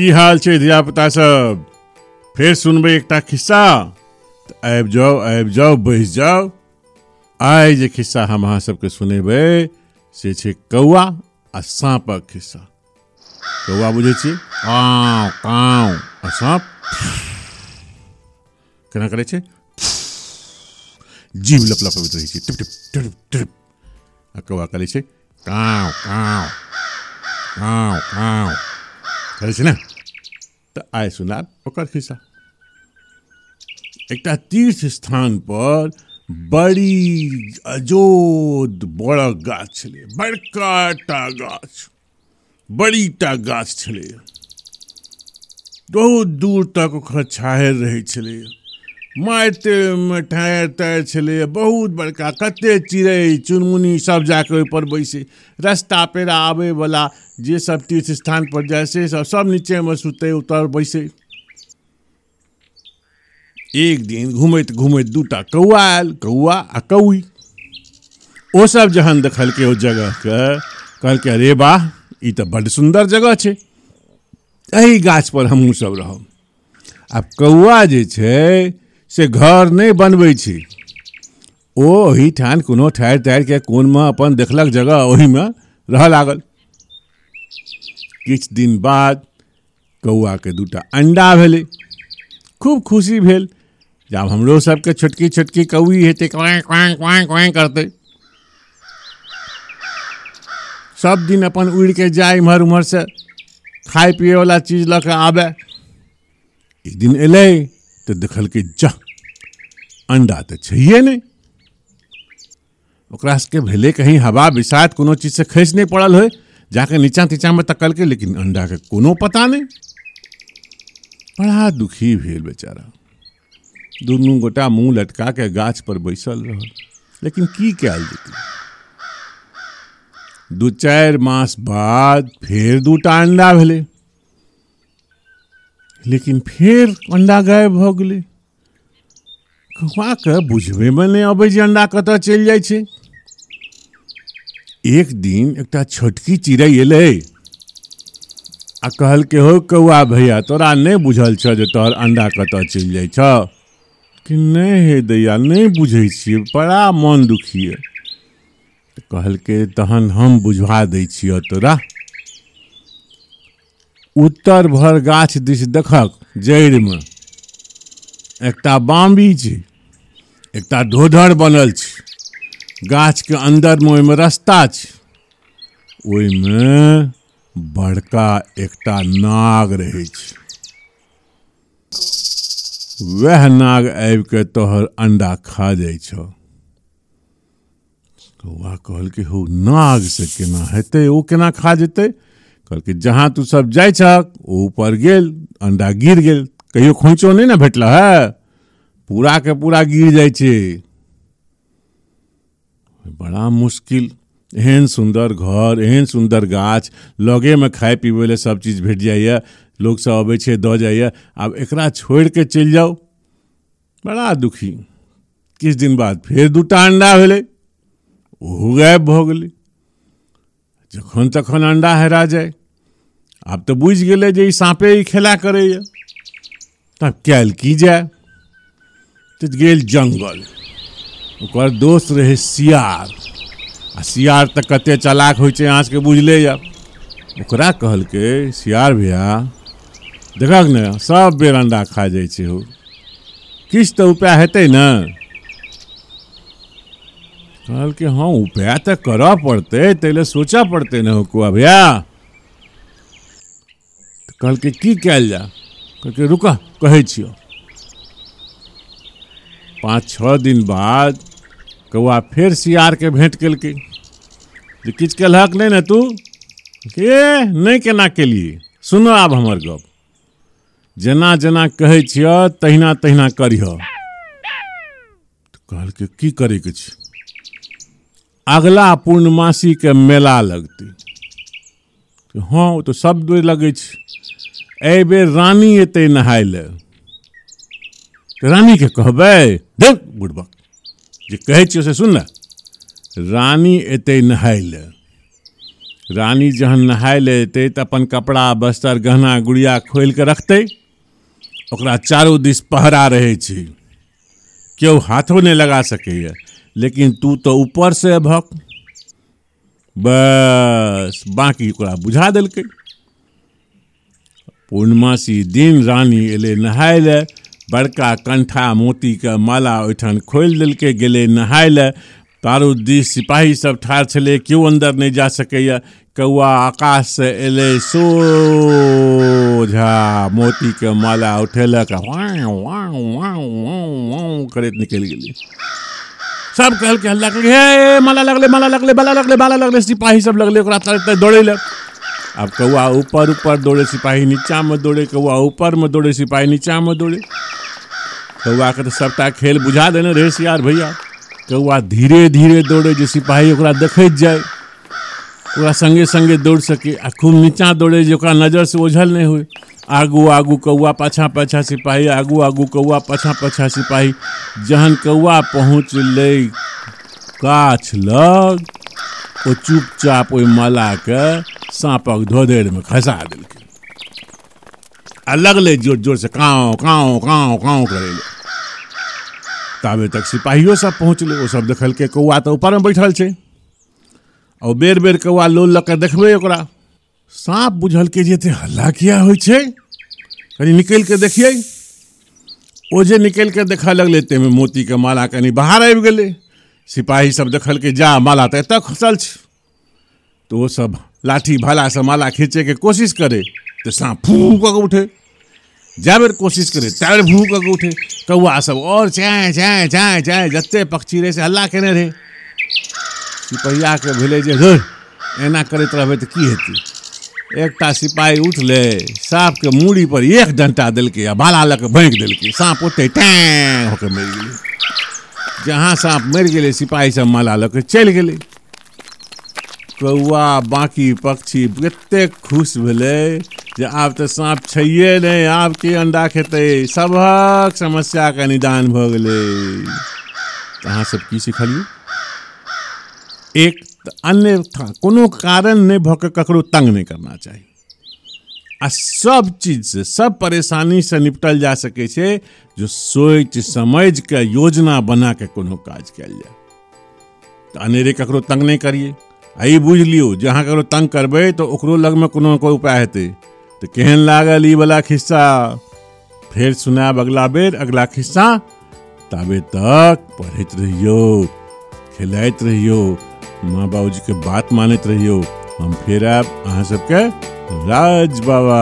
की हाल छै धियापुता सब? फेर सुनबै एकटा खिस्सा। तऽ आबि जाउ आबि जाउ बैस जाउ। आइ जे खिस्सा हम अहाँ सबके सुनेबै, से छै कौआ आ साँपक खिस्सा। कौआ बुझै छी? काँव काँव आ साँप? केना करै छै? जीव लपलपबैत रहै छै। टिप टिप टिप टिप। आ कौआ करै छै, काँव काँव काँव काँव करै छै ने? तऽ आइ सुनाब ओकर खिस्सा। एकटा तीर्थ स्थान पर बड़ी, अजोद बड़ा गाछ छलै बड़का टा गाछ बड़ी टा गाछ छलै। बहुत दूर तक ओकर छाहरि रहै माटिमे ठाढ़ि ताढ़ि छलै। बहुत बड़का, कते चिड़ै चुनमुनी सब जाके ओहिपर बैसे। रास्ता पेरा आबैवला जे सब तीर्थ स्थान पर जाइ से सब सब नीचेमे सुतै उतर बैसे। एक दिन घूमैत घूमैत दूटा कौआ आयल, कौआ आ कौई। सब जहन देखलकै ओ जगहके, कहलकै, अरे वाह ई तऽ बड्ड सुन्दर जगह छै। एहि गाछ पर हमहूँ सब रहब। आब कौआ जे छै से घर नहीं बनबै छै। ओ ओहीठाम कोनो ठाढ़ि ताढ़िके कोनमे अपन देखलक जगह ओहीमे रहऽ लागल। किछु दिन बाद कौआके दूटा अंडा भेलै। खूब खुशी भेल जब हमरो सबके छोटकी छोटकी कौई हेतै। क्वाँ क्वाँ क्वाँ क्वाँ करतै। सब दिन अपन उड़ि के जाए इम्हर उम्हर से खाए पिए वाला चीज़ लऽ आबे एक दिन एलै। तऽ देखलकै जा, अंडा तो छैहे नहीं ओकरा सबके भेलै कहीं हवा बिसात कोनो चीज़ से खसि नहि पड़ल होइ जाके नीचा तीचा में तकल के, लेकिन अंडा के कोनो पता नहीं। बड़ा दुखी भेल बेचारा। दुनू गोटा मुँह लटका के गाछ पर बैसल रहल। लेकिन की कयल जेतै? दू चारि मास बाद फेर दूटा अंडा भेलै। लेकिन फेर अंडा गायब भऽ गेलै। कौआके बुझबेमे नहि अबै अंडा कतऽ चलि छै। एक दिन एकटा छोटकी चिड़ै एलै। आ कहलकै, हो कौआ भैया, तोरा नहि बुझल छौ जे तोहर अंडा कतऽ चलि जाइ छौ? कि नहि हे दैया नहि बुझै बड़ा मन दुखी कहलकै, तहन हम बुझवा दै तोरा। उत्तर भर गाछ दिस देखक जड़िमे। एकटा बाम्बी छै, एकटा ढोढर बनल छै। गाछके अन्दरमे ओहिमे रस्ता छै। बड़का एकटा नाग रहै वह नाग आबि के तोहर अंडा खा जाइ छौ। कौआ कहलकै, हो नाग से केना हेतै? ओ केना खा जेतै? कहलकै, जहाँ तू सब जाइ छक ओ ऊपर गेल, अंडा गिर गेल, कहियो खोँचो नहि ने भेटल है? पूरा के पूरा गिर जाइ छै। बड़ा मुश्किल। एहन सुन्दर घर, एहन सुन्दर गाछ लगेमे खाए पीबै लए सब चीज़ भेट जाइए लोग अबै छै, दऽ जाइए। आब एकरा छोड़ि के चलि बड़ा दुखी। किछु दिन बाद फेर दूटा अंडा भेलै। ओहो गायब भऽ गेलै। जखन तखन अंडा हेरा जाय। आब तऽ बुझि गेलै जे साँपे खेला करैए। तब कयल की जाय? तऽ गेल जंगल। ओकर दोस्त रहै सियार। आ सियार तऽ कते चलाक होइ छै अहाँ बुझले यऽ ओकरा कहलकै, सियार भैया, देखक ने, सब बेर अंडा खा जाइ छै हो। किछु तऽ उपाय हेतै ने? कहलकै हाँ उपाय तऽ करऽ पड़तै, ताहि सोचऽ पड़तै ने हुकुआ भैया। कहलकै, की कयल जा? कहलकै रुकऽ कहै छियौ। पाँच छः दिन बाद कौआ फेर सियारके भेंट केलकै। जे किछु केलहक नहि ने तू? के? नहि केना केलिए सुनो आब हमर गप। जेना जेना कहै छियह तहिना तहिना करिह। कहलकै, की करैके छै? अगला पूर्णमासीके मेला लगतै। हाँ ओ तऽ सब बेर लगै एहि बेर रानी एतै नहाय लए रानीके कहबै, देख बुढ़बक जे कहै छियौ से सुन ने। रानी एतै नहाय लए रानी जहन नहाय लेते तऽ अपन कपड़ा, बस्तर, गहना, गुड़िया खोलि कऽ रखतै। ओकरा चारो दिस पहरा रहै छै। केओ हाथो नहि लगा सकैए, लेकिन तू तऽ ऊपर से भक। बस, बाकी ओकरा बुझा देलकै। पूर्णमासी दिन रानी एलै नहाय बड़का कंठा मोती के माला ओहिठाम खोलि देलकै, गेलै नहाय लए चारू दिस सिपाही सब ठाढ़ छलै केओ अंदर नहीं जा सकैया कौआ आकाश से एलै, सोझा मोती के माला उठेलक करैत निकलि गेलै। सब कहलकै, हल्ला करके हे माला लगले माला लगले माला लगले माला लगले। सिपाही सब लगले, ओकरा दौड़े आब कौआ ऊपर ऊपर दौड़े, सिपाही नीचा में दौड़े, कौआ ऊपर में दौड़े, सिपाही नीचा में दौड़े। कौआ के तो सबटा खेल बुझा देने रहे सियार भैया। कौआ धीरे धीरे दौड़े जे सिपाही देखैत जाय ओकरा संगे संगे दौड़ सके, आ खूब नीचा दौड़े जे नज़र से ओझल नहीं हुए आगू आगू कौआ पाछा पाछा सिपाही, आगू आगू कौआ पाछा पाछा सिपाही, जहन कौआ पहुँच ले गाछ लग, ओ चुपचाप ओहि मालाके साँपक में खसा देलकै आ लगलै ज़ोर ज़ोर से काँव काँव काँव काँव करे ताबे तक सिपाहियो सब पहुँचलै ओ सब देखलकै कौआ तऽ ऊपर में बैठल छै। और बेर बेर कौआ लोल कऽ देखबै ओकरा। साँप बुझलकै जे एते हल्ला किया होइ छै, कनि निकलि कऽ देखियै ओ जे निकलि कऽ देखऽ लगलै ताहिमे मोतीके माला कनि बाहर आबि गेलै। सिपाही सब देखलकै जा, माला तऽ एतऽ खसल तो वो सब लाठी भाला से माला खींचे के कोशिश करे तो सांप फू कऽ के उठे। जा बेर कोशिश करे तै बेर फू कऽ के उठे। कौआ सब और चाय चाय चाय चाय जते पक्षी रहे से हल्ला केने रहे। सिपहिया के भेलै जे धुर एना करैत रहबै तऽ की हेतै? एकटा सिपाही उठलै साँपके मूड़ी पर एक डंटा देलकै आ भाला लऽ कऽ देलकै। साँप ओतै टैं होकर मरि गेलै। जहाँ साँप मरि गेलै, सिपाही सब माला लऽ कऽ चलि कौआ, बाकी पक्षी एतेक खुश भेलै। जे आब तऽ साँप छैहे नहि आब के अंडा खेतै सभक समस्याके निदान भऽ गेलै। तऽ अहाँ सब की सिखलियै? एक तऽ अन्यथा कोनो कारण नहि भऽ कऽ ककरो तंग नहि करना चाही। आ सब चीज़ से, सब परेशानी से निपटल जा सकै छै, जो सोचि, समझ के योजना बना के कोनो काज कयल जाय। तऽ अनेरे ककरो तंग नहीं करिए आ, ई बुझ लियौ, जे अहाँ ककरो तंग करबै, तऽ ओकरो लगमे कोनो कोइ उपाय हेतै। तऽ केहन लागल ई वाला खिस्सा? फेर सुनायब अगला बेर, अगला खिस्सा। ताबे तक पढ़ैत रहियौ, खेलाइत रहियौ, माँ बाबूजीके बात मानैत रहियौ। हम फेर आयब अहाँ सबके राज बाबा।